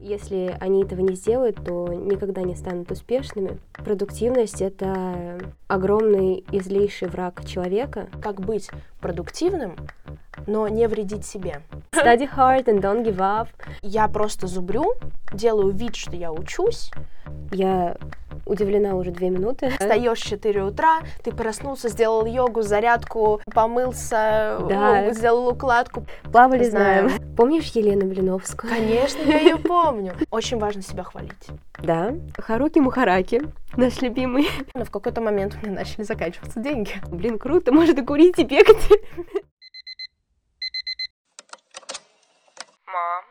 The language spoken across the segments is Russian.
Если они этого не сделают, то никогда не станут успешными. Продуктивность — это огромный и злейший враг человека. Как быть продуктивным, но не вредить себе? Study hard and don't give up. Я просто зубрю, делаю вид, что я учусь. Я удивлена уже две минуты. Встаешь в 4 утра, ты проснулся, сделал йогу, зарядку, помылся, Да. ну, сделал укладку. Плавали, Знаем. знаем. Помнишь Елену Блиновскую? Конечно, я ее помню. Очень важно себя хвалить. Да. Харуки Мухараки, наш любимый. Но в какой-то момент у меня начали заканчиваться деньги. Блин, круто, может и курить, и бегать. Мам,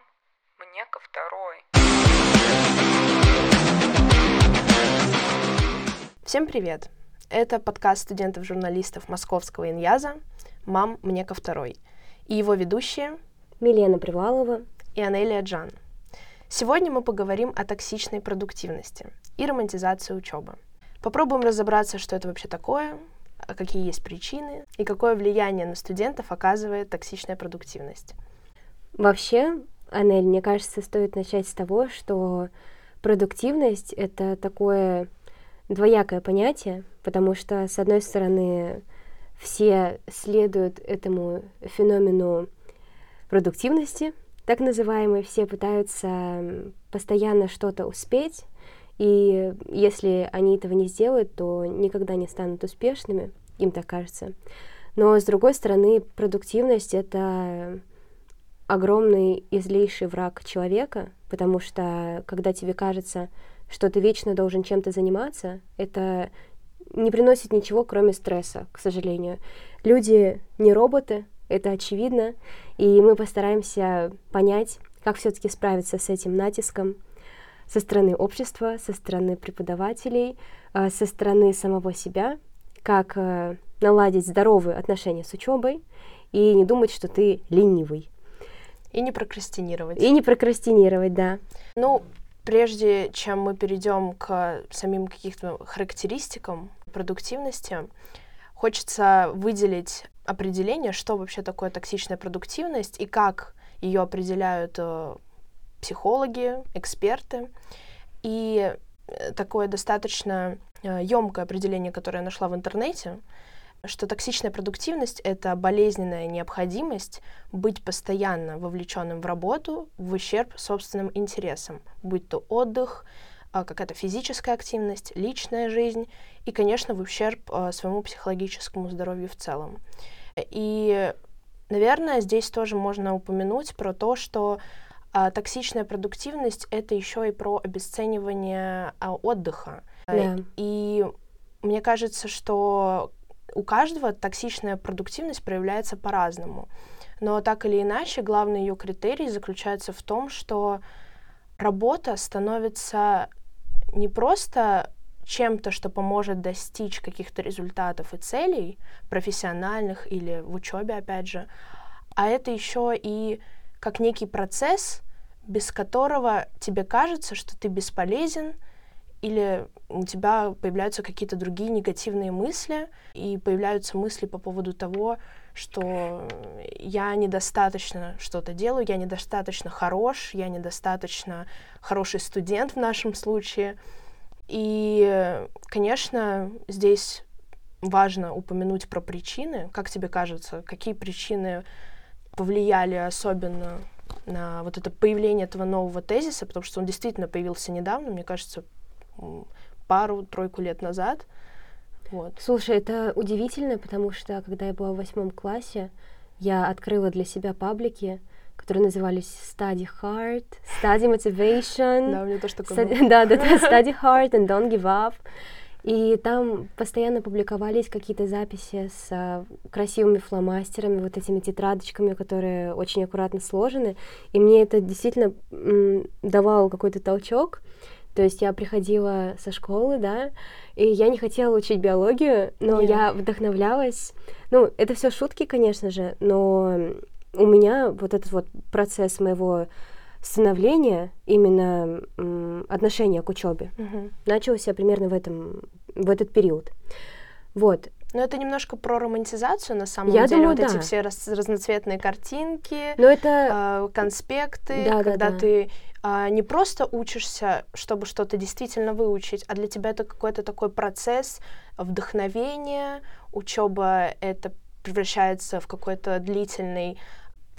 Всем привет! Это подкаст студентов-журналистов Московского Иньяза «Мам, мне ко второй» и его ведущие Милена Привалова. и Анелия Джан. Сегодня мы поговорим о токсичной продуктивности и романтизации учебы. Попробуем разобраться, что это вообще такое, а какие есть причины и какое влияние на студентов оказывает токсичная продуктивность. Вообще, Анель, мне кажется, стоит начать с того, что продуктивность — это такое двоякое понятие, потому что, с одной стороны, все следуют этому феномену продуктивности, так называемой, все пытаются постоянно что-то успеть, и если они этого не сделают, то никогда не станут успешными, им так кажется. Но, с другой стороны, продуктивность — это огромный и злейший враг человека, потому что когда тебе кажется, что ты вечно должен чем-то заниматься, это не приносит ничего, кроме стресса, к сожалению. Люди не роботы, это очевидно, и мы постараемся понять, как все-таки справиться с этим натиском со стороны общества, со стороны преподавателей, э, со стороны самого себя, как э, наладить здоровые отношения с учебой и не думать, что ты ленивый. И не прокрастинировать. И не прокрастинировать, да. Ну, прежде чем мы перейдем к самим каким-то характеристикам продуктивности, хочется выделить определение, что вообще такое токсичная продуктивность и как ее определяют э, психологи, эксперты. И э, такое достаточно емкое определение, которое я нашла в интернете, что токсичная продуктивность — это болезненная необходимость быть постоянно вовлеченным в работу в ущерб собственным интересам, будь то отдых, а, какая-то физическая активность, личная жизнь и, конечно, в ущерб а, своему психологическому здоровью в целом. И, наверное, здесь тоже можно упомянуть про то, что а, токсичная продуктивность — это еще и про обесценивание а, отдыха. Да. И мне кажется, что у каждого токсичная продуктивность проявляется по-разному. Но так или иначе, главный ее критерий заключается в том, что работа становится не просто чем-то, что поможет достичь каких-то результатов и целей, профессиональных или в учебе, опять же, а это еще и как некий процесс, без которого тебе кажется, что ты бесполезен, или у тебя появляются какие-то другие негативные мысли, и появляются мысли по поводу того, что я недостаточно что-то делаю, я недостаточно хорош, я недостаточно хороший студент в нашем случае. И, конечно, здесь важно упомянуть про причины. Как тебе кажется, какие причины повлияли особенно на вот это появление этого нового тезиса, потому что он действительно появился недавно, мне кажется, пару-тройку лет назад. Вот. Слушай, это удивительно, потому что когда я была в восьмом классе, я открыла для себя паблики, которые назывались Study Hard, Study Motivation. Да, у меня тоже такое было. да, да, да, Study Hard and Don't Give Up. И там постоянно публиковались какие-то записи с а, красивыми фломастерами, вот этими тетрадочками, которые очень аккуратно сложены. И мне это действительно м, давало какой-то толчок. То есть я приходила со школы, да, и я не хотела учить биологию, но Нет. я вдохновлялась. Ну, это все шутки, конечно же, но у меня вот этот вот процесс моего становления, именно м, отношения к учебе, Мгм. начался примерно в этом в этот период. Вот. Но это немножко про романтизацию на самом Я деле. думаю, вот эти да. все рас- разноцветные картинки, Но это э, конспекты, Да, да, когда да. ты а, не просто учишься, чтобы что-то действительно выучить, а для тебя это какой-то такой процесс вдохновения, учеба это превращается в какой-то длительный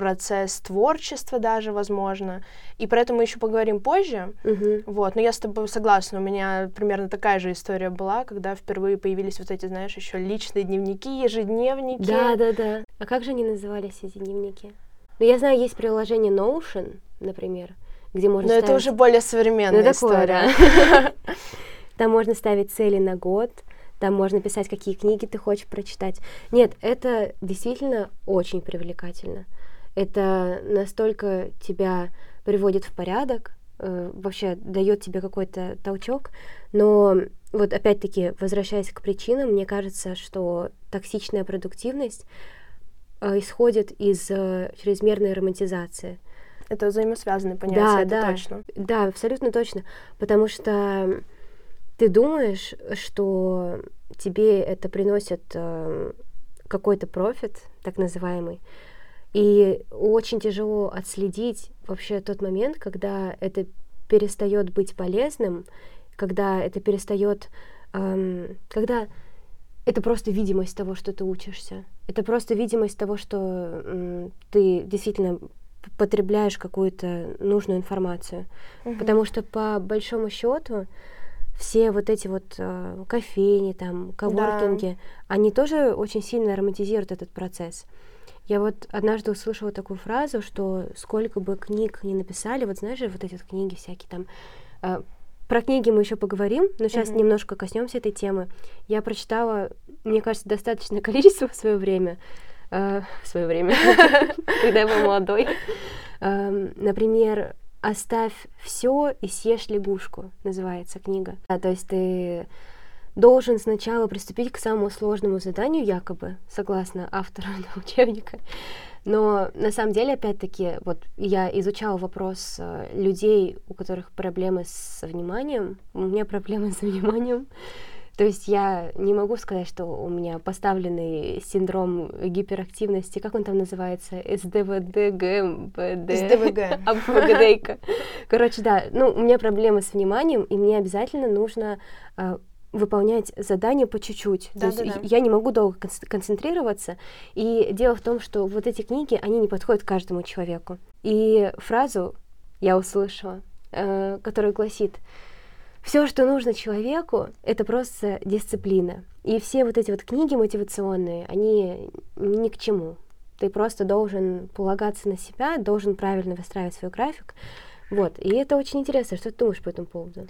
процесс творчества даже, возможно. И про это мы еще поговорим позже. Мгм. Вот, но я с тобой согласна, у меня примерно такая же история была, когда впервые появились вот эти, знаешь, еще личные дневники, ежедневники. Да, да, да. А как же они назывались, эти дневники? Ну, я знаю, есть приложение Notion, например, где можно Но это ставить- уже более современная Ну, такое, история. да. Там можно ставить цели на год, там можно писать, какие книги ты хочешь прочитать. Нет, это действительно очень привлекательно. Это настолько тебя приводит в порядок, э, вообще дает тебе какой-то толчок. Но вот опять-таки, возвращаясь к причинам, мне кажется, что токсичная продуктивность э, исходит из э, чрезмерной романтизации. Это взаимосвязанные понятия, Да, это да. точно. Да, абсолютно точно. Потому что ты думаешь, что тебе это приносит э, какой-то профит, так называемый, и очень тяжело отследить вообще тот момент, когда это перестает быть полезным, когда это перестает, эм, когда это просто видимость того, что ты учишься. Это просто видимость того, что м, ты действительно потребляешь какую-то нужную информацию. Мгм. Потому что по большому счету все вот эти вот э, кофейни, там, коворкинги, они тоже очень сильно романтизируют этот процесс. Я вот однажды услышала такую фразу, что сколько бы книг ни написали, вот знаешь вот эти вот книги всякие там, э, про книги мы еще поговорим, но сейчас Мгм. немножко коснемся этой темы. Я прочитала, мне кажется, достаточное количество в свое время, э, в свое время, когда я была молодой. Эм, Например, «Оставь все и съешь лягушку» называется книга. А, то есть ты должен сначала приступить к самому сложному заданию, якобы, согласно автору этого учебника. Но на самом деле, опять-таки, вот я изучала вопрос э, людей, у которых проблемы с вниманием. У меня проблемы с вниманием. То есть я не могу сказать, что у меня поставленный синдром гиперактивности, как он там называется, СДВД, ГМБД. СДВГ. АБГДейка. Короче, да, ну, у меня проблемы с вниманием, и мне обязательно нужно а, выполнять задания по чуть-чуть. То есть Да-да-да. я не могу долго конц- концентрироваться. И дело в том, что вот эти книги, они не подходят каждому человеку. И фразу я услышала, э, которая гласит, все, что нужно человеку, это просто дисциплина. И все вот эти вот книги мотивационные, они ни к чему. Ты просто должен полагаться на себя, должен правильно выстраивать свой график. Вот, и это очень интересно. Что ты думаешь по этому поводу?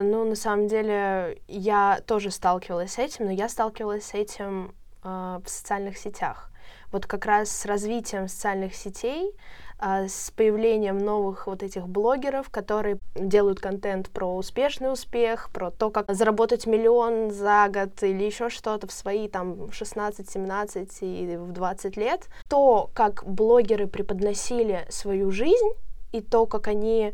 Ну, на самом деле, я тоже сталкивалась с этим, но я сталкивалась с этим э, в социальных сетях. Вот как раз с развитием социальных сетей, с появлением новых вот этих блогеров, которые делают контент про успешный успех, про то, как заработать миллион за год или еще что-то в свои там 16, 17 и в 20 лет. То, как блогеры преподносили свою жизнь и то, как они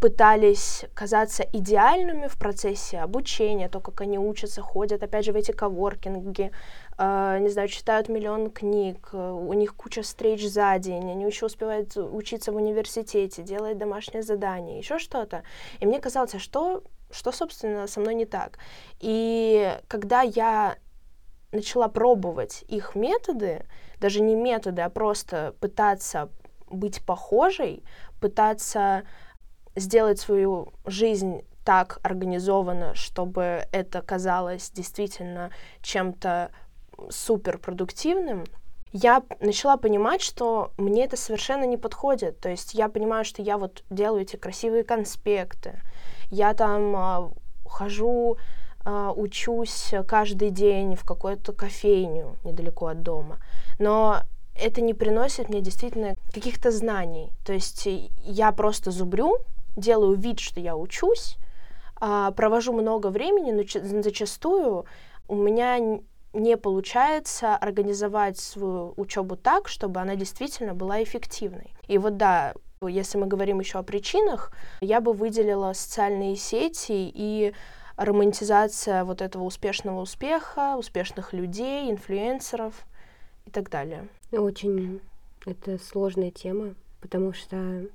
пытались казаться идеальными в процессе обучения, то, как они учатся, ходят, опять же, в эти коворкинги, не знаю, читают миллион книг, у них куча встреч за день, они еще успевают учиться в университете, делать домашнее задание, еще что-то. И мне казалось, а что, что, собственно, со мной не так? И когда я начала пробовать их методы, даже не методы, а просто пытаться быть похожей, пытаться сделать свою жизнь так организованно, чтобы это казалось действительно чем-то суперпродуктивным, я начала понимать, что мне это совершенно не подходит. То есть я понимаю, что я вот делаю эти красивые конспекты, я там а, хожу, а, учусь каждый день в какую-то кофейню недалеко от дома, но это не приносит мне действительно каких-то знаний. То есть я просто зубрю, делаю вид, что я учусь, а, провожу много времени, но зачастую у меня не получается организовать свою учебу так, чтобы она действительно была эффективной. И вот да, если мы говорим еще о причинах, я бы выделила социальные сети и романтизация вот этого успешного успеха, успешных людей, инфлюенсеров и так далее. Очень это сложная тема, потому что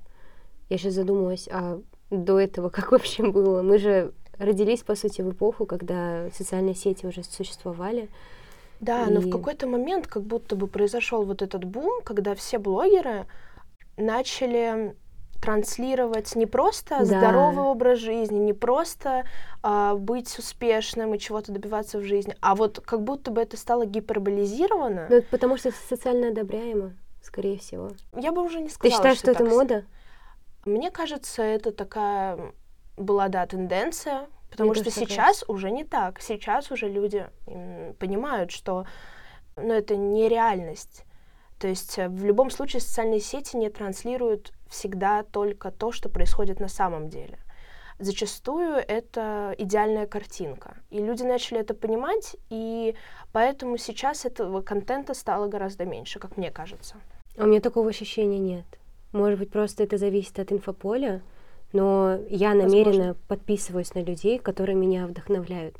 Я сейчас задумалась, а до этого как вообще было? Мы же родились, по сути, в эпоху, когда социальные сети уже существовали. Да, и... но в какой-то момент как будто бы произошел вот этот бум, когда все блогеры начали транслировать не просто да. здоровый образ жизни, не просто а, быть успешным и чего-то добиваться в жизни, а вот как будто бы это стало гиперболизировано. Ну, это потому что это социально одобряемо, скорее всего. Я бы уже не сказала. Ты считаешь, что, что это мода? Мне кажется, это такая была, да, тенденция, потому Мне что сейчас такая. уже не так. Сейчас уже люди понимают, что ну, это не реальность. То есть э, в любом случае социальные сети не транслируют всегда только то, что происходит на самом деле. Зачастую это идеальная картинка. И люди начали это понимать, и поэтому сейчас этого контента стало гораздо меньше, как мне кажется. А у меня такого ощущения нет. Может быть, просто это зависит от инфополя, но я намеренно Возможно. подписываюсь на людей, которые меня вдохновляют.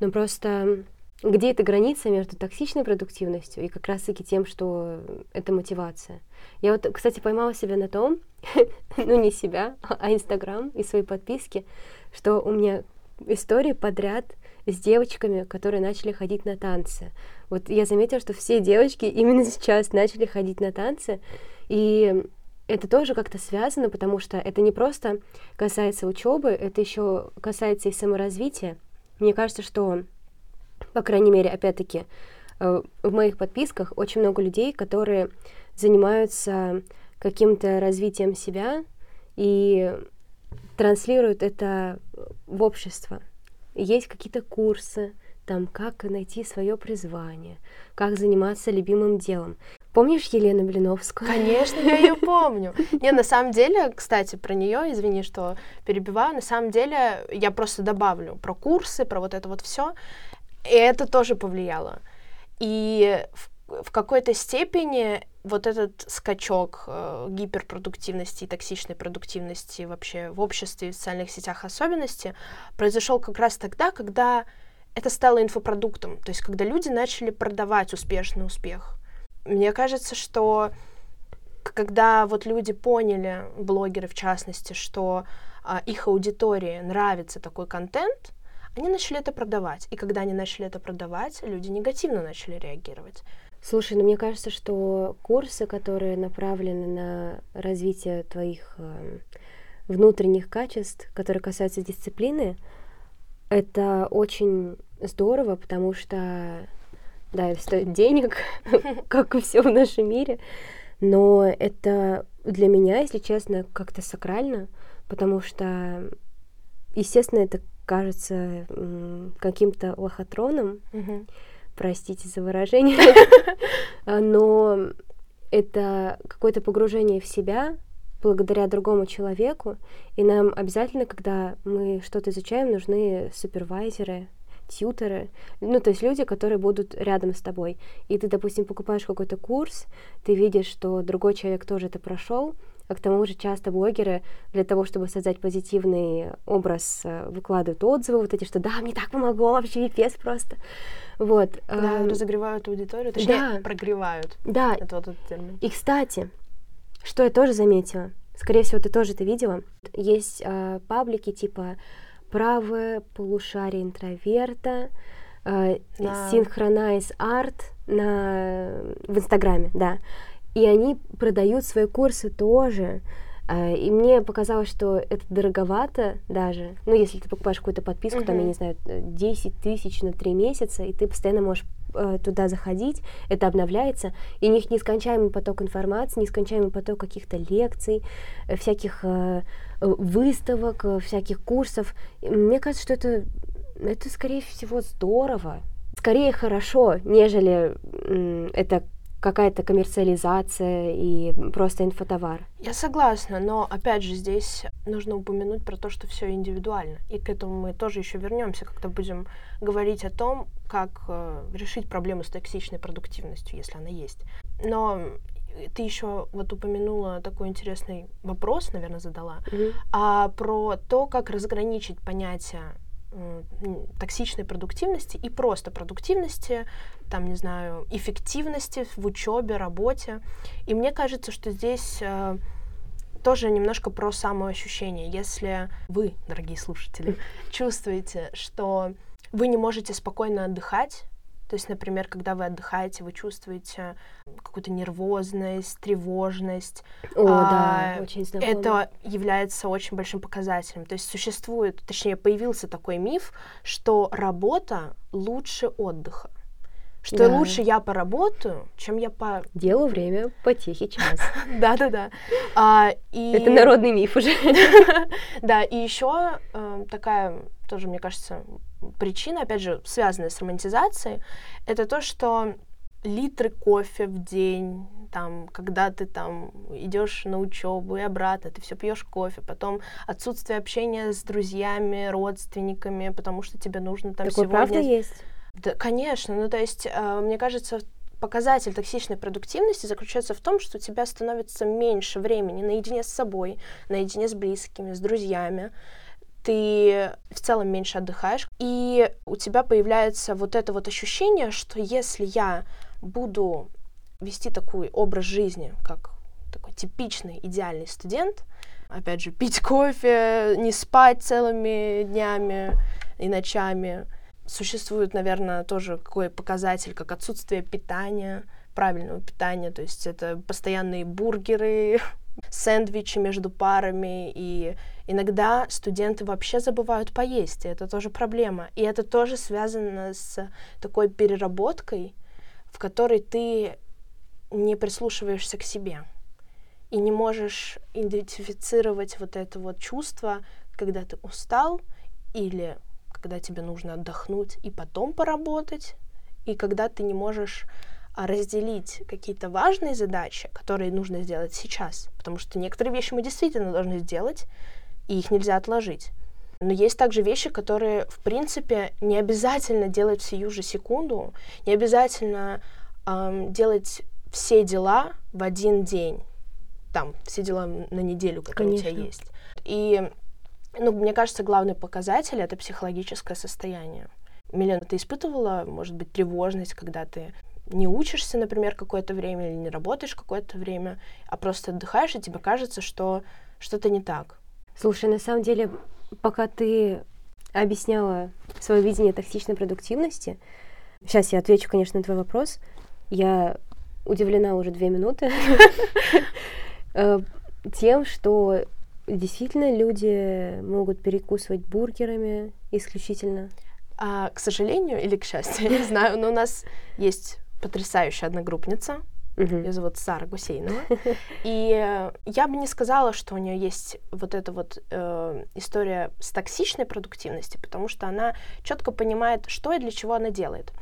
Но просто где эта граница между токсичной продуктивностью и как раз-таки тем, что это мотивация? Я вот, кстати, поймала себя на том, ну не себя, а Инстаграм и свои подписки, что у меня истории подряд с девочками, которые начали ходить на танцы. Вот я заметила, что все девочки именно сейчас начали ходить на танцы, и это тоже как-то связано, потому что это не просто касается учебы, это еще касается и саморазвития. Мне кажется, что по крайней мере, опять-таки, э, в моих подписках очень много людей, которые занимаются каким-то развитием себя и транслируют это в общество. Есть какие-то курсы, там, как найти свое призвание, как заниматься любимым делом. Помнишь Елену Блиновскую? Конечно, я ее помню. Не, на самом деле, кстати, про нее, извини, что перебиваю, на самом деле я просто добавлю про курсы, про вот это вот все. И это тоже повлияло. И в, в какой-то степени вот этот скачок э, гиперпродуктивности и токсичной продуктивности вообще в обществе и в социальных сетях особенности произошел как раз тогда, когда это стало инфопродуктом, то есть когда люди начали продавать успешный успех. Мне кажется, что когда вот люди поняли, блогеры в частности, что а, их аудитории нравится такой контент, они начали это продавать. И когда они начали это продавать, люди негативно начали реагировать. Слушай, ну мне кажется, что курсы, которые направлены на развитие твоих э, внутренних качеств, которые касаются дисциплины, это очень здорово, потому что, да, это стоит денег, как и все в нашем мире, но это для меня, если честно, как-то сакрально, потому что, естественно, это кажется каким-то лохотроном, угу. простите за выражение, а, но это какое-то погружение в себя благодаря другому человеку, и нам обязательно, когда мы что-то изучаем, нужны супервайзеры, тьютеры, ну, то есть люди, которые будут рядом с тобой. И ты, допустим, покупаешь какой-то курс, ты видишь, что другой человек тоже это прошел, а к тому же часто блогеры для того, чтобы создать позитивный образ, э, выкладывают отзывы вот эти, что да, мне так помогло, вообще пипец просто. Вот. Да, разогревают аудиторию, точнее, да. прогревают. Да. Это вот этот термин. И, кстати, что я тоже заметила, скорее всего, ты тоже это видела, есть э, паблики типа правое полушарие интроверта, э. Synchronize Art на, в Инстаграме, да и они продают свои курсы тоже. А, и мне показалось, что это дороговато даже. Ну, если ты покупаешь какую-то подписку, uh-huh. там, я не знаю, 10 тысяч на 3 месяца, и ты постоянно можешь э, туда заходить, это обновляется, и у них нескончаемый поток информации, нескончаемый поток каких-то лекций, э, всяких э, выставок, всяких курсов. И мне кажется, что это, это, скорее всего, здорово. Скорее хорошо, нежели это какая-то коммерциализация и просто инфотовар. Я согласна, но опять же здесь нужно упомянуть про то, что все индивидуально. И к этому мы тоже еще вернемся, когда будем говорить о том, как э, решить проблему с токсичной продуктивностью, если она есть. Но ты еще вот упомянула такой интересный вопрос, наверное, задала, mm-hmm. а про то, как разграничить понятие токсичной продуктивности и просто продуктивности, там, не знаю, эффективности в учебе, работе. И мне кажется, что здесь э, тоже немножко про самоощущение. Если вы, дорогие слушатели, чувствуете, что вы не можете спокойно отдыхать, то есть, например, когда вы отдыхаете, вы чувствуете какую-то нервозность, тревожность. О, а, да, очень знакомо. Это является очень большим показателем. То есть существует, точнее, появился такой миф, что работа лучше отдыха. Что Да. лучше я поработаю, чем я по... Делу время, потехи час. Да-да-да. А. Это народный миф уже. Да, и еще такая тоже, мне кажется, причина, опять же, связанная с романтизацией, это то, что литры кофе в день, там, когда ты там идешь на учебу и обратно, ты все пьешь кофе, потом отсутствие общения с друзьями, родственниками, потому что тебе нужно там Такое сегодня... правда есть? Да, конечно, ну то есть, э, мне кажется, показатель токсичной продуктивности заключается в том, что у тебя становится меньше времени наедине с собой, наедине с близкими, с друзьями. Ты в целом меньше отдыхаешь, и у тебя появляется вот это вот ощущение, что если я буду вести такой образ жизни, как такой типичный идеальный студент, опять же, пить кофе, не спать целыми днями и ночами, существует, наверное, тоже какой показатель, как отсутствие питания, правильного питания, то есть это постоянные бургеры, сэндвичи между парами, и иногда студенты вообще забывают поесть, и это тоже проблема. И это тоже связано с такой переработкой, в которой ты не прислушиваешься к себе и не можешь идентифицировать вот это вот чувство, когда ты устал или когда тебе нужно отдохнуть и потом поработать, и когда ты не можешь а, разделить какие-то важные задачи, которые нужно сделать сейчас, потому что некоторые вещи мы действительно должны сделать, и их нельзя отложить. Но есть также вещи, которые, в принципе, не обязательно делать в сию же секунду, не обязательно эм, делать все дела в один день, там, все дела на неделю, которые Конечно. у тебя есть. И ну, мне кажется, главный показатель — это психологическое состояние. Милена, ты испытывала, может быть, тревожность, когда ты не учишься, например, какое-то время или не работаешь какое-то время, а просто отдыхаешь, и тебе кажется, что что-то не так? Слушай, на самом деле, пока ты объясняла свое видение токсичной продуктивности, сейчас я отвечу, конечно, на твой вопрос. Я удивлена уже две минуты э, тем, что действительно люди могут перекусывать бургерами исключительно. А, к сожалению или к счастью, не знаю, но у нас есть потрясающая одногруппница, Мгм. ее зовут Сара Гусейнова, и э, я бы не сказала, что у нее есть вот эта вот э, история с токсичной продуктивностью, потому что она четко понимает, что и для чего она делает.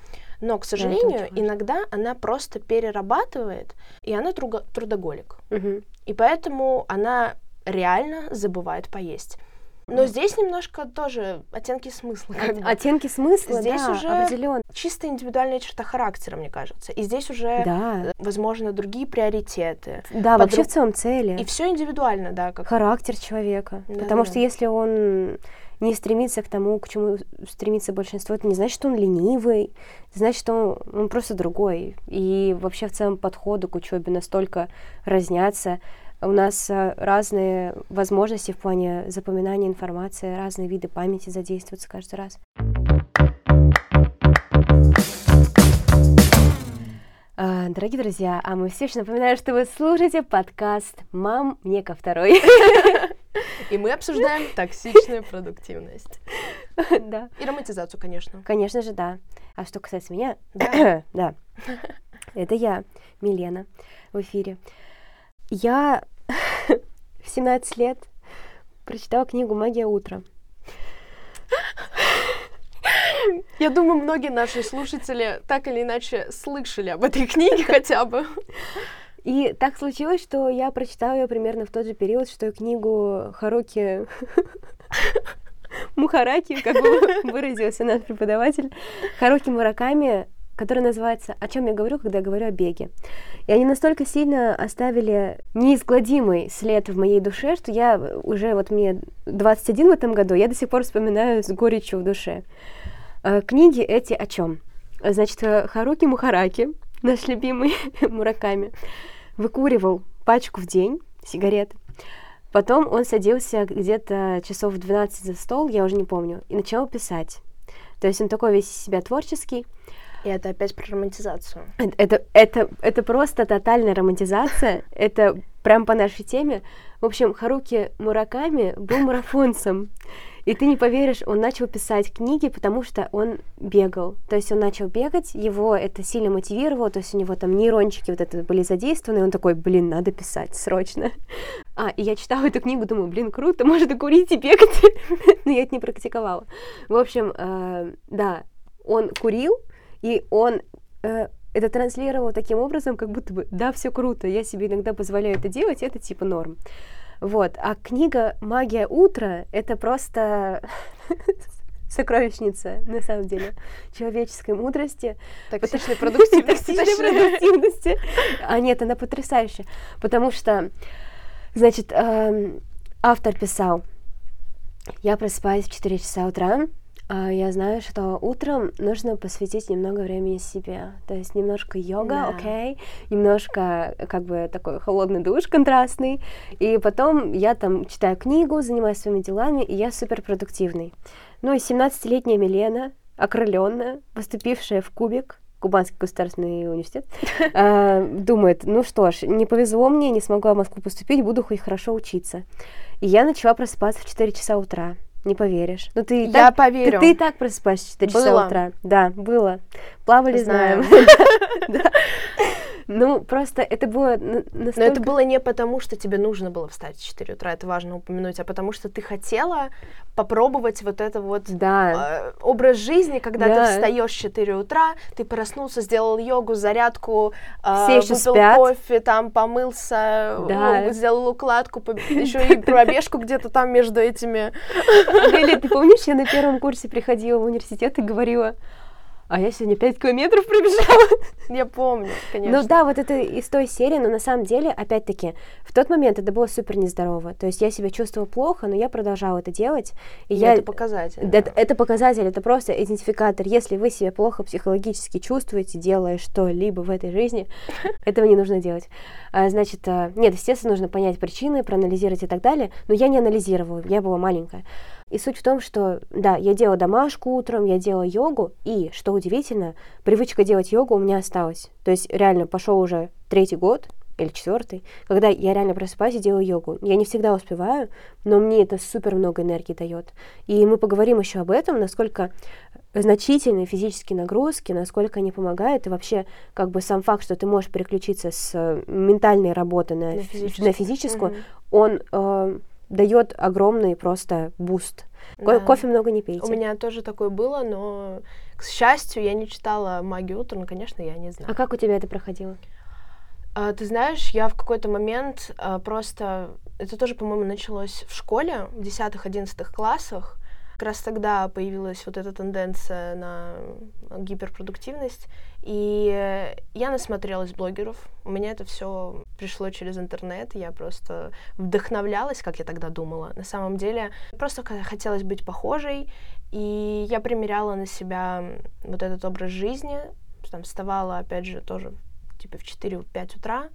Но, к сожалению, важно. иногда она просто перерабатывает, и она трудоголик. Мгм. И поэтому она реально забывает поесть. Но здесь немножко тоже оттенки смысла. как бы. Оттенки смысла, Здесь да, уже определенно. Чисто индивидуальная черта характера, мне кажется. И здесь уже, Да, э, возможно, другие приоритеты. да, вообще подруг- в целом цели. И все индивидуально, да, как характер человека. Да, Потому да. что если он не стремится к тому, к чему стремится большинство, это не значит, что он ленивый, это значит, что он, он просто другой. И вообще в целом подходы к учебе настолько разнятся. У нас а, разные возможности в плане запоминания информации, разные виды памяти задействуются каждый раз. А, Дорогие друзья, а мы все еще напоминаем, что вы слушаете подкаст «Мам, мне ко второй». И мы обсуждаем токсичную продуктивность. Да. И романтизацию, конечно. Конечно же, да. А что касается меня, Да. да, это я, Милена, в эфире. Я в 17 лет прочитала книгу «Магия утра». Я думаю, многие наши слушатели так или иначе слышали об этой книге хотя бы. И так случилось, что я прочитала ее примерно в тот же период, что и книгу Харуки Мухараки, как выразился наш преподаватель, Харуки Мураками, которая называется «О чем я говорю, когда я говорю о беге». И они настолько сильно оставили неизгладимый след в моей душе, что я уже, вот мне 21 в этом году, я до сих пор вспоминаю с горечью в душе. Э, Книги эти о чем? Значит, э, Харуки Мухараки, наш любимый Мураками, выкуривал пачку в день сигарет, Потом он садился где-то часов в 12 за стол, я уже не помню, и начал писать. То есть он такой весь из себя творческий. И это опять про романтизацию. Это, это, это просто тотальная романтизация. Это прям по нашей теме. В общем, Харуки Мураками был марафонцем. И ты не поверишь, он начал писать книги, потому что он бегал. То есть он начал бегать, его это сильно мотивировало, то есть у него там нейрончики вот это были задействованы, и он такой, блин, надо писать срочно. А, и я читала эту книгу, думаю, блин, круто, можно курить и бегать. Но я это не практиковала. В общем, э, да, он курил, и он э, это транслировал таким образом, как будто бы, да, все круто, я себе иногда позволяю это делать, это типа норм. Вот. А книга «Магия утра» — это просто сокровищница, на самом деле, человеческой мудрости. Токсичной продуктивности. Токсичной продуктивности. А нет, она потрясающая. Потому что, значит, эм, автор писал, я просыпаюсь в 4 часа утра, я знаю, что утром нужно посвятить немного времени себе. То есть немножко йога, окей, да. okay, немножко как бы такой холодный душ контрастный. И потом я там читаю книгу, занимаюсь своими делами, и я супер продуктивный. Ну и 17-летняя Милена, окрыленная, поступившая в Кубик, Кубанский государственный университет, а, думает, ну что ж, не повезло мне, не смогла в Москву поступить, буду хоть хорошо учиться. И я начала просыпаться в 4 часа утра. Не поверишь. Ну ты Я так, поверю. Ты, ты и так просыпаешься в 4 часа утра. Да, было. Плавали, знаем. Ну, просто это было настолько... Но это было не потому, что тебе нужно было встать в 4 утра, это важно упомянуть, а потому что ты хотела попробовать вот это вот да. э, образ жизни, когда да. ты встаешь в 4 утра, ты проснулся, сделал йогу, зарядку, э, Все еще выпил спят. кофе, там помылся, да. сделал укладку, еще и пробежку где-то там между этими. Или ты помнишь, я на первом курсе приходила в университет и говорила, а я сегодня 5 километров пробежала. Я помню, конечно. Ну да, вот это из той серии, но на самом деле, опять-таки, в тот момент это было супер нездорово. То есть я себя чувствовала плохо, но я продолжала это делать. И я... Это показатель. Это, это показатель, это просто идентификатор. Если вы себя плохо психологически чувствуете, делая что-либо в этой жизни, этого не нужно делать. А, значит, а, нет, естественно, нужно понять причины, проанализировать и так далее, но я не анализировала, я была маленькая. И суть в том, что, да, я делала домашку утром, я делала йогу, и, что удивительно, привычка делать йогу у меня осталась. То есть реально пошел уже третий год, или четвертый, когда я реально просыпаюсь и делаю йогу. Я не всегда успеваю, но мне это супер много энергии дает. И мы поговорим еще об этом, насколько значительные физические нагрузки, насколько они помогают, и вообще как бы сам факт, что ты можешь переключиться с ментальной работы на, на физическую, на физическую угу. он э, дает огромный просто буст. Да. Кофе много не пейте. У меня тоже такое было, но, к счастью, я не читала «Магию утра», но, конечно, я не знаю. А как у тебя это проходило? А, ты знаешь, я в какой-то момент а, просто... Это тоже, по-моему, началось в школе, в 10-11 классах. Как раз тогда появилась вот эта тенденция на гиперпродуктивность. И я насмотрелась блогеров. У меня это все пришло через интернет. Я просто вдохновлялась, как я тогда думала. На самом деле, просто хотелось быть похожей. И я примеряла на себя вот этот образ жизни. Там вставала, опять же, тоже типа в 4-5 утра,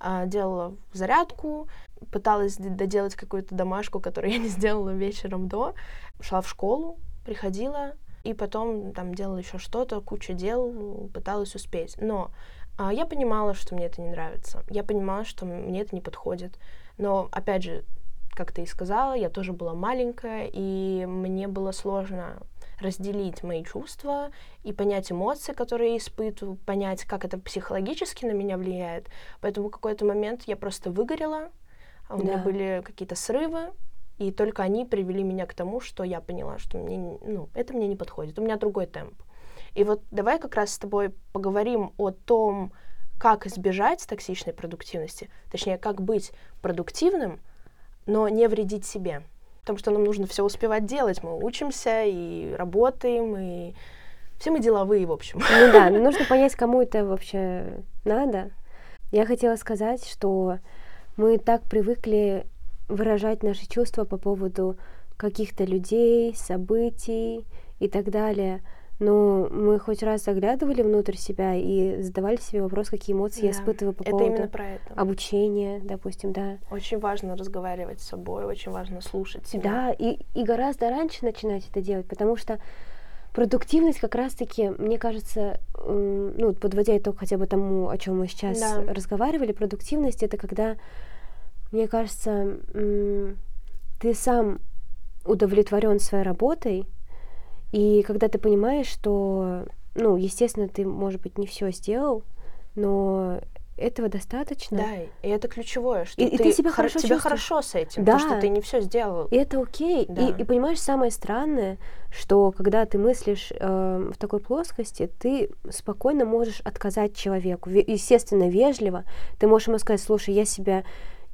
а, делала зарядку, пыталась доделать какую-то домашку, которую я не сделала вечером до, шла в школу, приходила, и потом там делала еще что-то, кучу дел, пыталась успеть. Но а, я понимала, что мне это не нравится. Я понимала, что мне это не подходит. Но, опять же, как ты и сказала, я тоже была маленькая, и мне было сложно разделить мои чувства и понять эмоции, которые я испытываю, понять, как это психологически на меня влияет. Поэтому в какой-то момент я просто выгорела, у да. меня были какие-то срывы, и только они привели меня к тому, что я поняла, что мне, ну, это мне не подходит, у меня другой темп. И вот давай как раз с тобой поговорим о том, как избежать токсичной продуктивности, точнее, как быть продуктивным, но не вредить себе. Потому что нам нужно все успевать делать. Мы учимся и работаем, и все мы деловые, в общем. Ну да, нужно понять, кому это вообще надо. Я хотела сказать, что мы так привыкли выражать наши чувства по поводу каких-то людей, событий и так далее. но мы хоть раз заглядывали внутрь себя и задавали себе вопрос, какие эмоции Да, я испытываю по Это поводу про это. обучения, допустим, да. Очень важно разговаривать с собой, очень важно слушать себя. Да, и, и гораздо раньше начинать это делать, потому что продуктивность как раз-таки, мне кажется, ну, подводя итог хотя бы тому, о чем мы сейчас Да. разговаривали, продуктивность это когда, мне кажется, ты сам удовлетворен своей работой, и когда ты понимаешь, что, ну, естественно, ты, может быть, не все сделал, но этого достаточно. Да, и это ключевое, что И- и ты себя хор- хорошо тебе хорошо с этим, Да. потому что ты не все сделал. И это окей. Да. И, и понимаешь, самое странное, что когда ты мыслишь э, в такой плоскости, ты спокойно можешь отказать человеку. Ве- естественно, вежливо. Ты можешь ему сказать, слушай, я себя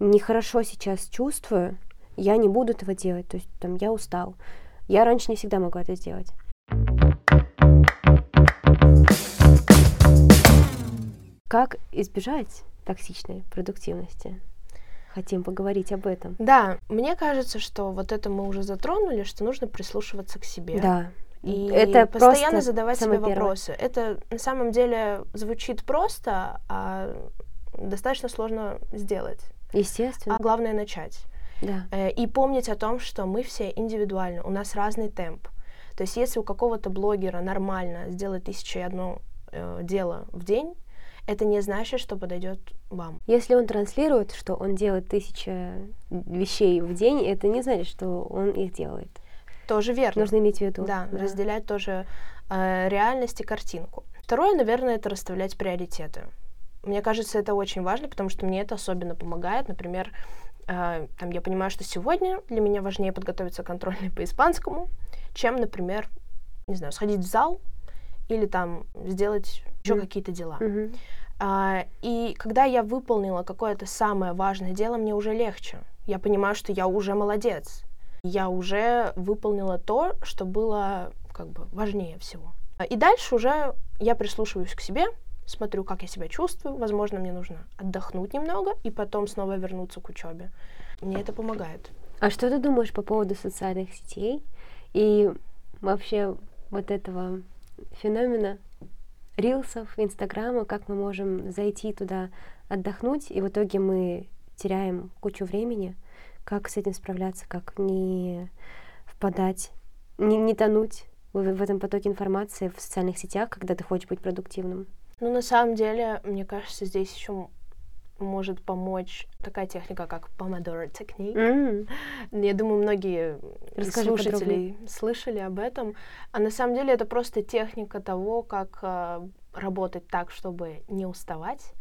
нехорошо сейчас чувствую, я не буду этого делать. То есть там я устал. Я раньше не всегда могла это сделать. Как избежать токсичной продуктивности? Хотим поговорить об этом. Да, мне кажется, что вот это мы уже затронули, что нужно прислушиваться к себе. Да. И это постоянно задавать себе самое первое. вопросы. Это на самом деле звучит просто, а достаточно сложно сделать. Естественно. А главное начать. Да. Э, И помнить о том, что мы все индивидуальны, у нас разный темп. То есть если у какого-то блогера нормально сделать тысяча и одно э, дело в день, это не значит, что подойдет вам. Если он транслирует, что он делает тысяча вещей в день, это не значит, что он их делает. Тоже верно. Нужно иметь в виду. Да, разделять тоже э, реальность и картинку. Второе, наверное, это расставлять приоритеты. Мне кажется, это очень важно, потому что мне это особенно помогает. Например, э, там я понимаю, что сегодня для меня важнее подготовиться к контрольной по испанскому, чем, например, не знаю, сходить в зал или там сделать еще Мгм. какие-то дела. Мгм. А, и когда я выполнила какое-то самое важное дело, мне уже легче. Я понимаю, что я уже молодец. Я уже выполнила то, что было как бы важнее всего. А, И дальше уже я прислушиваюсь к себе, смотрю, как я себя чувствую. Возможно, мне нужно отдохнуть немного и потом снова вернуться к учебе. Мне это помогает. А что ты думаешь по поводу социальных сетей и вообще вот этого феномена рилсов, инстаграма, как мы можем зайти туда отдохнуть, и в итоге мы теряем кучу времени. Как с этим справляться, как не впадать, не, не тонуть в, в этом потоке информации в социальных сетях, когда ты хочешь быть продуктивным? Ну, на самом деле, мне кажется, здесь еще может помочь такая техника, как Pomodoro Technique. М, Я думаю, многие Расскажи слушателей слышали об этом. А на самом деле это просто техника того, как э, работать так, чтобы не уставать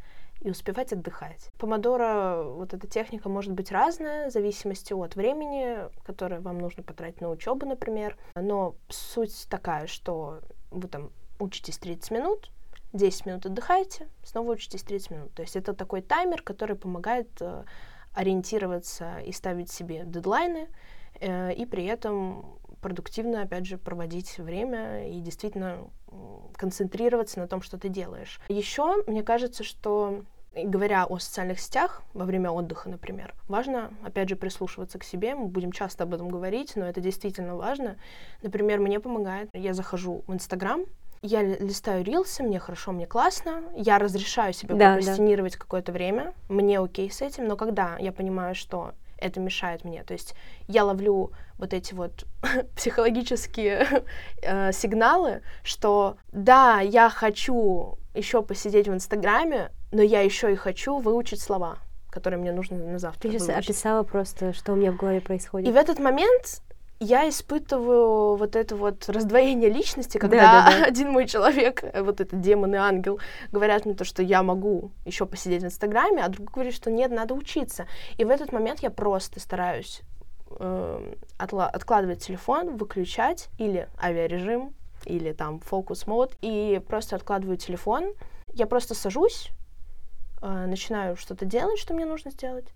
и успевать отдыхать. Помодоро, вот эта техника может быть разная в зависимости от времени, которое вам нужно потратить на учебу, например. Но суть такая, что вы там учитесь 30 минут, 10 минут отдыхаете, снова учитесь 30 минут. То есть это такой таймер, который помогает э, ориентироваться и ставить себе дедлайны, э, и при этом продуктивно, опять же, проводить время и действительно концентрироваться на том, что ты делаешь. Еще, мне кажется, что говоря о социальных сетях во время отдыха, например, важно, опять же, прислушиваться к себе. Мы будем часто об этом говорить, но это действительно важно. Например, мне помогает, я захожу в Инстаграм, я ли- листаю рилсы, мне хорошо, мне классно, я разрешаю себе Да, да. прокрастинировать какое-то время, мне окей с этим, но когда я понимаю, что это мешает мне, то есть я ловлю вот эти вот психологические э, сигналы, что да, я хочу еще посидеть в Инстаграме, но я еще и хочу выучить слова, которые мне нужно на завтра Ты сейчас выучить. описала просто, что у меня в голове происходит. И в этот момент я испытываю вот это вот раздвоение личности, когда Да-да-да. один мой человек, э, вот этот демон и ангел, говорят мне то, что я могу еще посидеть в Инстаграме, а другой говорит, что нет, надо учиться. И в этот момент я просто стараюсь э, отла- откладывать телефон, выключать или авиарежим, или там фокус мод, и просто откладываю телефон. Я просто сажусь, э, начинаю что-то делать, что мне нужно сделать,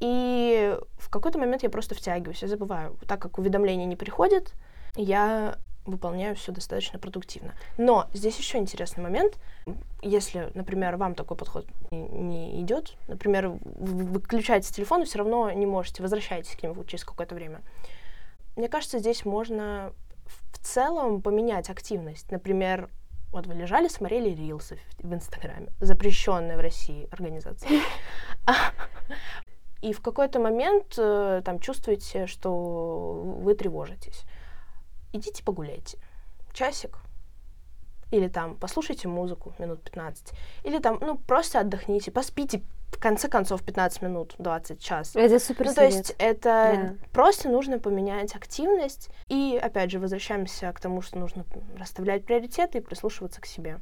и в какой-то момент я просто втягиваюсь, я забываю. Так как уведомления не приходят, я выполняю все достаточно продуктивно. Но здесь еще интересный момент. Если, например, вам такой подход не, идет, например, вы выключаете телефон и все равно не можете, возвращаетесь к нему через какое-то время. Мне кажется, здесь можно в целом поменять активность. Например, вот вы лежали, смотрели рилсы в, в Инстаграме, запрещенная в России организация. И в какой-то момент э, там чувствуете, что вы тревожитесь. Идите погуляйте. Часик. Или там послушайте музыку минут 15. Или там, ну, просто отдохните, поспите в конце концов 15 минут, 20 час. Это супер Ну, то есть это да. просто нужно поменять активность. И, опять же, возвращаемся к тому, что нужно расставлять приоритеты и прислушиваться к себе.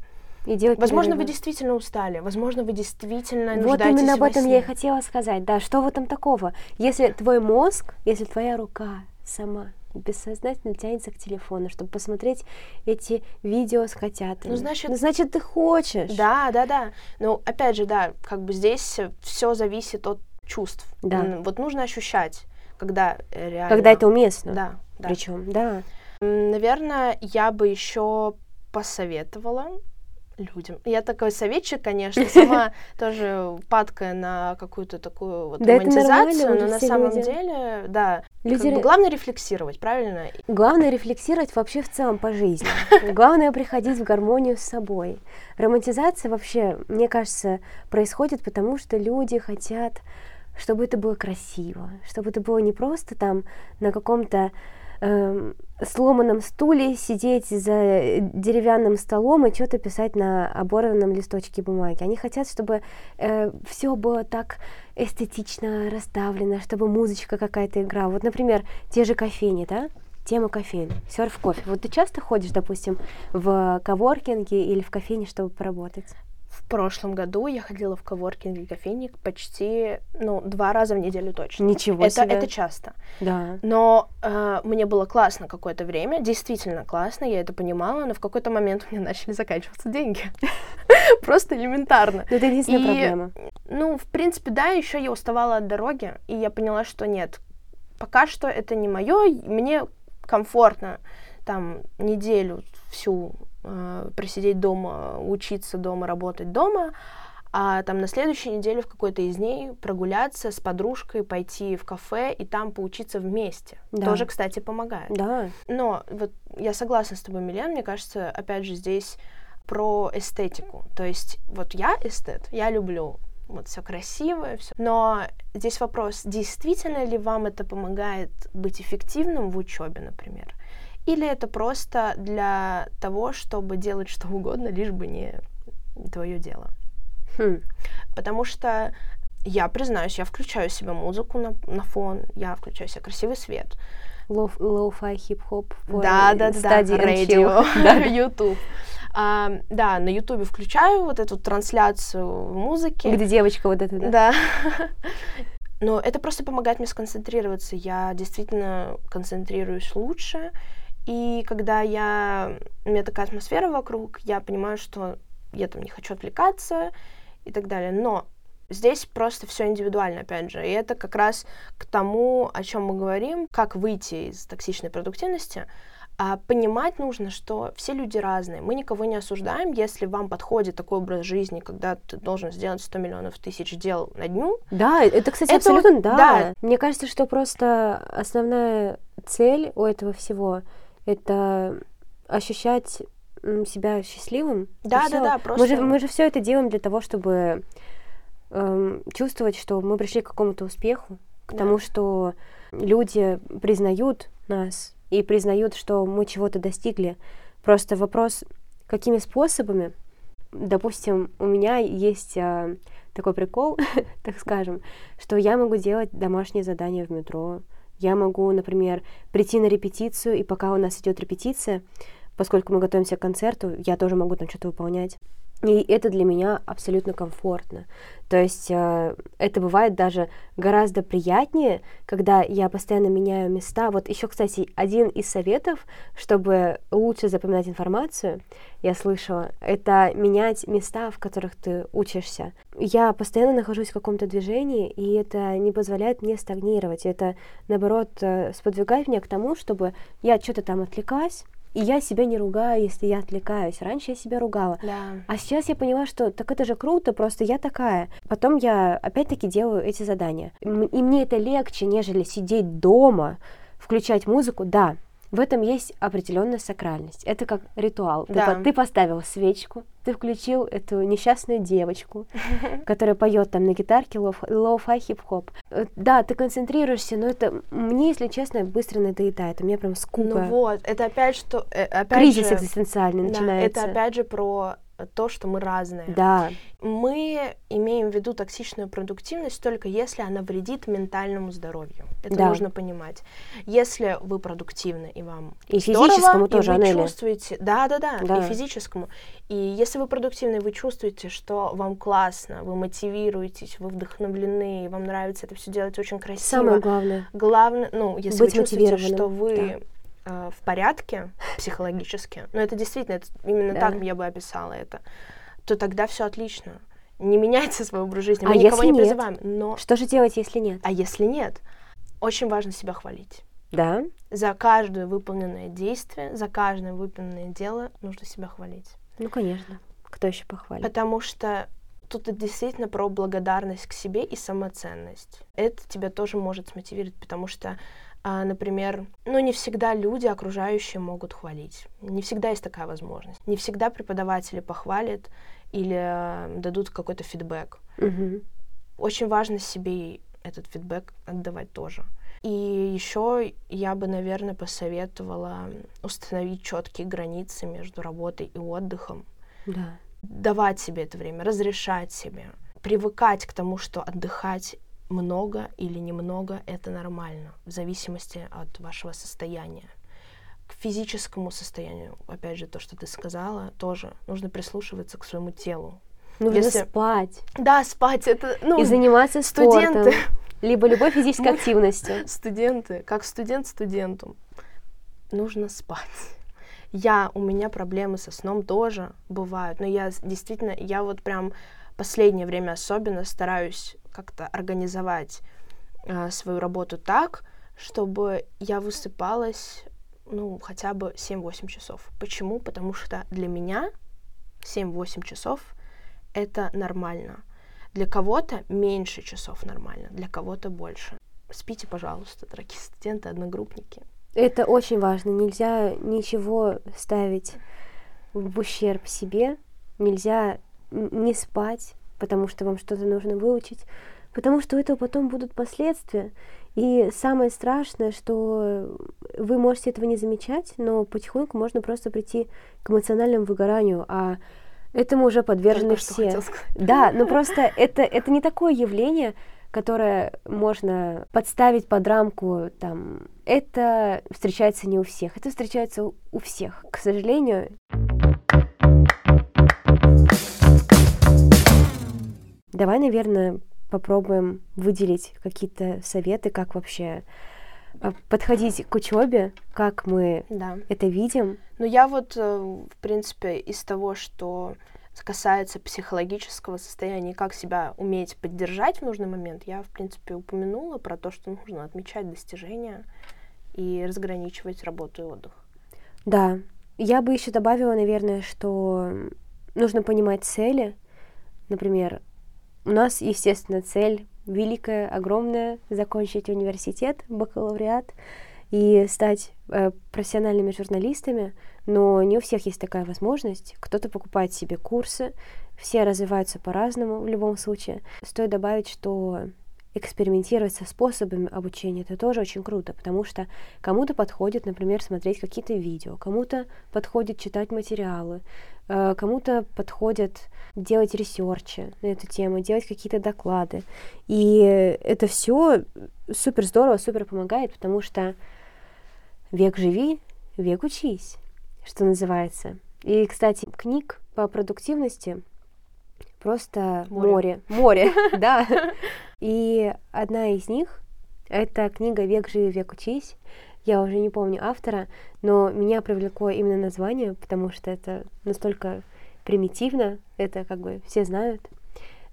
И делать возможно, перерывы. вы действительно устали, возможно, вы действительно Вот именно об этом я и хотела сказать. Да, что в этом такого? Если твой мозг, если твоя рука сама бессознательно тянется к телефону, чтобы посмотреть эти видео с котятами. Ну, значит- ну, значит ты хочешь. Да, да, да. Но опять же, да, как бы здесь все зависит от чувств. Да. Вот нужно ощущать, когда э, реально. Когда это уместно. Да, да. Причем, да. Наверное, я бы еще посоветовала людям. Я такой советчик, конечно, сама тоже падкая на какую-то такую вот Да романтизацию, но на самом люди. деле, да, Люди как бы главное рефлексировать, правильно? Главное рефлексировать вообще в целом по жизни. Главное приходить в гармонию с собой. Романтизация вообще, мне кажется, происходит потому, что люди хотят, чтобы это было красиво, чтобы это было не просто там на каком-то эм, сломанном стуле сидеть за деревянным столом и что-то писать на оборванном листочке бумаги. Они хотят, чтобы все было так эстетично расставлено, чтобы музычка какая-то играла. Вот, например, те же кофейни, да? Тема кофейни, серф кофе. Вот ты часто ходишь, допустим, в коворкинге или в кофейне, чтобы поработать? В прошлом году я ходила в коворкинг и кофейник почти, ну, два раза в неделю точно. Ничего это, себе. это часто. Да. Но э, мне было классно какое-то время, действительно классно, я это понимала, но в какой-то момент у меня начали заканчиваться деньги. Просто элементарно. Но это единственная проблема. Ну, в принципе, да, еще я уставала от дороги, и я поняла, что нет, пока что это не мое, мне комфортно там неделю всю э, просидеть дома, учиться дома, работать дома, а там на следующей неделе в какой-то из дней прогуляться с подружкой, пойти в кафе и там поучиться вместе. Да. Тоже, кстати, помогает. Да. Но вот я согласна с тобой, Милен, мне кажется, опять же, здесь про эстетику. То есть вот я эстет, я люблю вот все красивое, все. Но здесь вопрос, действительно ли вам это помогает быть эффективным в учебе, например? Или это просто для того, чтобы делать что угодно, лишь бы не твое дело? Хм. Потому что я признаюсь, я включаю себе музыку на, на фон, я включаю себе красивый свет, Лоу- Лоу-фай хип-хоп. да, да, да, радио. YouTube. А, да, на Ютубе включаю вот эту трансляцию музыки. Где девочка вот эта, да? Да. Но это просто помогает мне сконцентрироваться. Я действительно концентрируюсь лучше. И когда я... у меня такая атмосфера вокруг, я понимаю, что я там не хочу отвлекаться и так далее. Но здесь просто все индивидуально, опять же. И это как раз к тому, о чем мы говорим, как выйти из токсичной продуктивности. А понимать нужно, что все люди разные. Мы никого не осуждаем, если вам подходит такой образ жизни, когда ты должен сделать 100 миллионов тысяч дел на дню. Да, это, кстати, Это вот- абсолютно да. да. Мне кажется, что просто основная цель у этого всего это ощущать себя счастливым. Да, да, да, Мы просто... же, мы же все это делаем для того, чтобы эм, чувствовать, что мы пришли к какому-то успеху, к Да. тому, что люди признают нас и признают, что мы чего-то достигли. Просто вопрос, какими способами. Допустим, у меня есть а, такой прикол, так скажем, что я могу делать домашние задания в метро. Я могу, например, прийти на репетицию, и пока у нас идет репетиция, поскольку мы готовимся к концерту, я тоже могу там что-то выполнять. И это для меня абсолютно комфортно. То есть э, это бывает даже гораздо приятнее, когда я постоянно меняю места. Вот еще, кстати, один из советов, чтобы лучше запоминать информацию, я слышала, это менять места, в которых ты учишься. Я постоянно нахожусь в каком-то движении, и это не позволяет мне стагнировать. Это, наоборот, э, сподвигает меня к тому, чтобы я что-то там отвлеклась, и я себя не ругаю, если я отвлекаюсь. Раньше я себя ругала. Да. А сейчас я поняла, что так это же круто, просто я такая. Потом я опять-таки делаю эти задания. И мне это легче, нежели сидеть дома, включать музыку. Да, в этом есть определенная сакральность. Это как ритуал. Ты, Да. по- ты поставил свечку, ты включил эту несчастную девочку, которая поет там на гитарке lo- lo-fi хип-хоп. Э, Да, ты концентрируешься, но это мне, если честно, быстро надоедает. У меня прям скука. Ну вот, это опять что... э, опять Кризис же- экзистенциальный Да, начинается. это опять же про то, что мы разные. Да, Мы имеем в виду токсичную продуктивность только если она вредит ментальному здоровью. Это Да. нужно понимать. Если вы продуктивны и вам И здорово, физическому и тоже, вы Анеля. чувствуете, да, да, да, Да. и физическому. И если вы продуктивны, вы чувствуете, что вам классно, вы мотивируетесь, вы вдохновлены, вам нравится это все делать очень красиво. самое главное. Главное, ну, если Быть вы чувствуете, что вы э, в порядке психологически, ну это действительно, это именно Да. так я бы описала это, то тогда все отлично. Не меняйте свой образ жизни, А мы никого если не нет? призываем. Но, Что же делать, если нет? а если нет, очень важно себя хвалить. Да, За каждое выполненное действие, за каждое выполненное дело нужно себя хвалить. ну конечно. Кто еще похвалит? Потому что тут это действительно про благодарность к себе и самоценность. Это тебя тоже может смотивировать, потому что, а, например, ну не всегда люди окружающие могут хвалить. Не всегда есть такая возможность. Не всегда преподаватели похвалят или а, дадут какой-то фидбэк. Мгм. Очень важно себе этот фидбэк отдавать тоже. И еще я бы, наверное, посоветовала установить четкие границы между работой и отдыхом Да. давать себе это время, разрешать себе, привыкать к тому, что отдыхать много или немного, это нормально, в зависимости от вашего состояния. К физическому состоянию, опять же, то, что ты сказала, тоже нужно прислушиваться к своему телу. Нужно Если- спать Да, спать, это, ну, и заниматься студенты. спортом, либо любой физической активностью. студенты, как студент студенту, нужно спать. Я, у меня проблемы со сном тоже бывают, но я действительно, я вот прям последнее время особенно стараюсь как-то организовать а, свою работу так, чтобы я высыпалась, ну, хотя бы 7-8 часов. Почему? Потому что для меня 7-8 часов — это нормально. Для кого-то меньше часов нормально, для кого-то больше. Спите, пожалуйста, дорогие студенты, одногруппники. Это очень важно. Нельзя ничего ставить в ущерб себе. Нельзя не спать, потому что вам что-то нужно выучить. Потому что у этого потом будут последствия. И самое страшное, что вы можете этого не замечать, но потихоньку можно просто прийти к эмоциональному выгоранию, а этому уже подвержены Только все. Да, но просто это, это не такое явление, которое можно подставить под рамку, там, это встречается не у всех, это встречается у всех, к сожалению. Давай, наверное, попробуем выделить какие-то советы, как вообще а, подходить к учебе, как мы Да. это видим. Но я вот, э, в принципе, из того, что касается психологического состояния как себя уметь поддержать в нужный момент, я, в принципе, упомянула про то, что нужно отмечать достижения и разграничивать работу и отдых. Да, я бы еще добавила, наверное, что нужно понимать цели. Например, у нас, естественно, цель великая, огромная — закончить университет, бакалавриат и стать э, профессиональными журналистами, но не у всех есть такая возможность. Кто-то покупает себе курсы, все развиваются по-разному в любом случае. Стоит добавить, что экспериментировать со способами обучения это тоже очень круто, потому что кому-то подходит, например, смотреть какие-то видео, кому-то подходит читать материалы, э, кому-то подходит делать ресерчи на эту тему, делать какие-то доклады. И это все супер здорово, супер помогает, потому что век живи, век учись, что называется. И, кстати, книг по продуктивности просто Море. море. Море, да. И одна из них — это книга «Век живи, век учись». Я уже не помню автора, но меня привлекло именно название, потому что это настолько примитивно, это как бы все знают.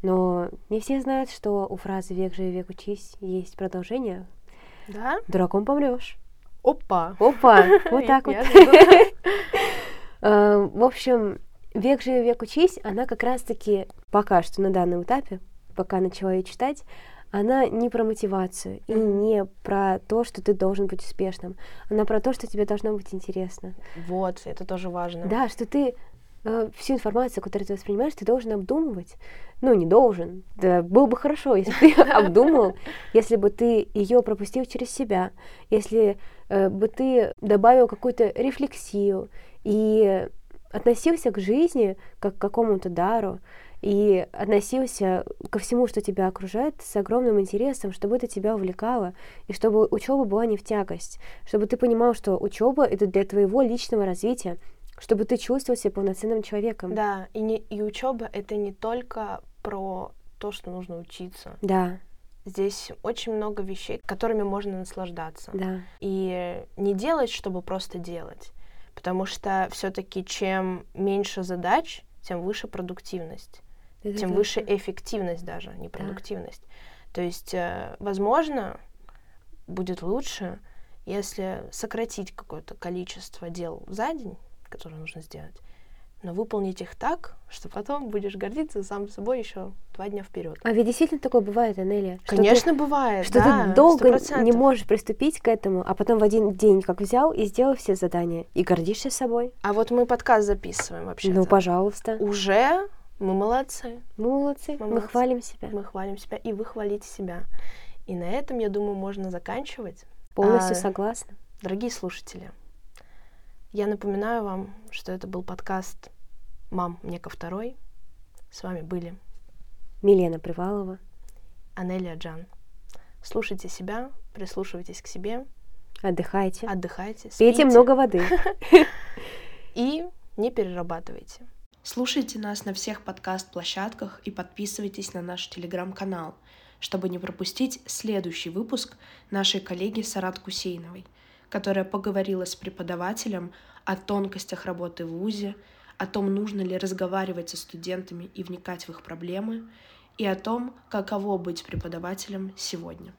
Но не все знают, что у фразы «Век живи, век учись» есть продолжение. Да? Дураком помрешь. Опа! Опа, вот так вот. Э, В общем, «Век живи, век учись», она как раз-таки пока что на данном этапе, пока начала ее читать, она не про мотивацию и не про то, что ты должен быть успешным. Она про то, что тебе должно быть интересно. Вот, это тоже важно. Да, что ты э, всю информацию, которую ты воспринимаешь, ты должен обдумывать. Ну, не должен. Да, было бы хорошо, если бы ты обдумал, если бы ты ее пропустил через себя, если э, бы ты добавил какую-то рефлексию и относился к жизни как к какому-то дару, и относился ко всему, что тебя окружает, с огромным интересом, чтобы это тебя увлекало, и чтобы учеба была не в тягость, чтобы ты понимал, что учеба это для твоего личного развития, чтобы ты чувствовал себя полноценным человеком. Да, и, не, и учеба это не только про то, что нужно учиться. Да. Здесь очень много вещей, которыми можно наслаждаться. Да. И не делать, чтобы просто делать. Потому что все-таки чем меньше задач, тем выше продуктивность. Это тем точно. выше эффективность даже, а не продуктивность. То есть, э, возможно, будет лучше, если сократить какое-то количество дел за день, которые нужно сделать, но выполнить их так, что потом будешь гордиться сам собой еще два дня вперед. А ведь действительно такое бывает, Анелия? что ты- Конечно, бывает, что да, ты долго 100%. не можешь приступить к этому, а потом в один день как взял и сделал все задания. И гордишься собой. А вот мы подкаст записываем вообще. Ну, пожалуйста. Уже мы молодцы. Мы молодцы, Мы мы молодцы. хвалим себя. Мы хвалим себя, и вы хвалите себя. И на этом, я думаю, можно заканчивать. Полностью А, согласна. Дорогие слушатели, я напоминаю вам, что это был подкаст «Мам, мне ко второй». С вами были Милена Привалова. Анелия Джан. Слушайте себя, прислушивайтесь к себе, Отдыхайте. отдыхайте, Пейте спите много воды. и не перерабатывайте. Слушайте нас на всех подкаст-площадках и подписывайтесь на наш телеграм-канал, чтобы не пропустить следующий выпуск нашей коллеги Сарат Кусейновой, которая поговорила с преподавателем о тонкостях работы в ВУЗе, о том, нужно ли разговаривать со студентами и вникать в их проблемы, и о том, каково быть преподавателем сегодня.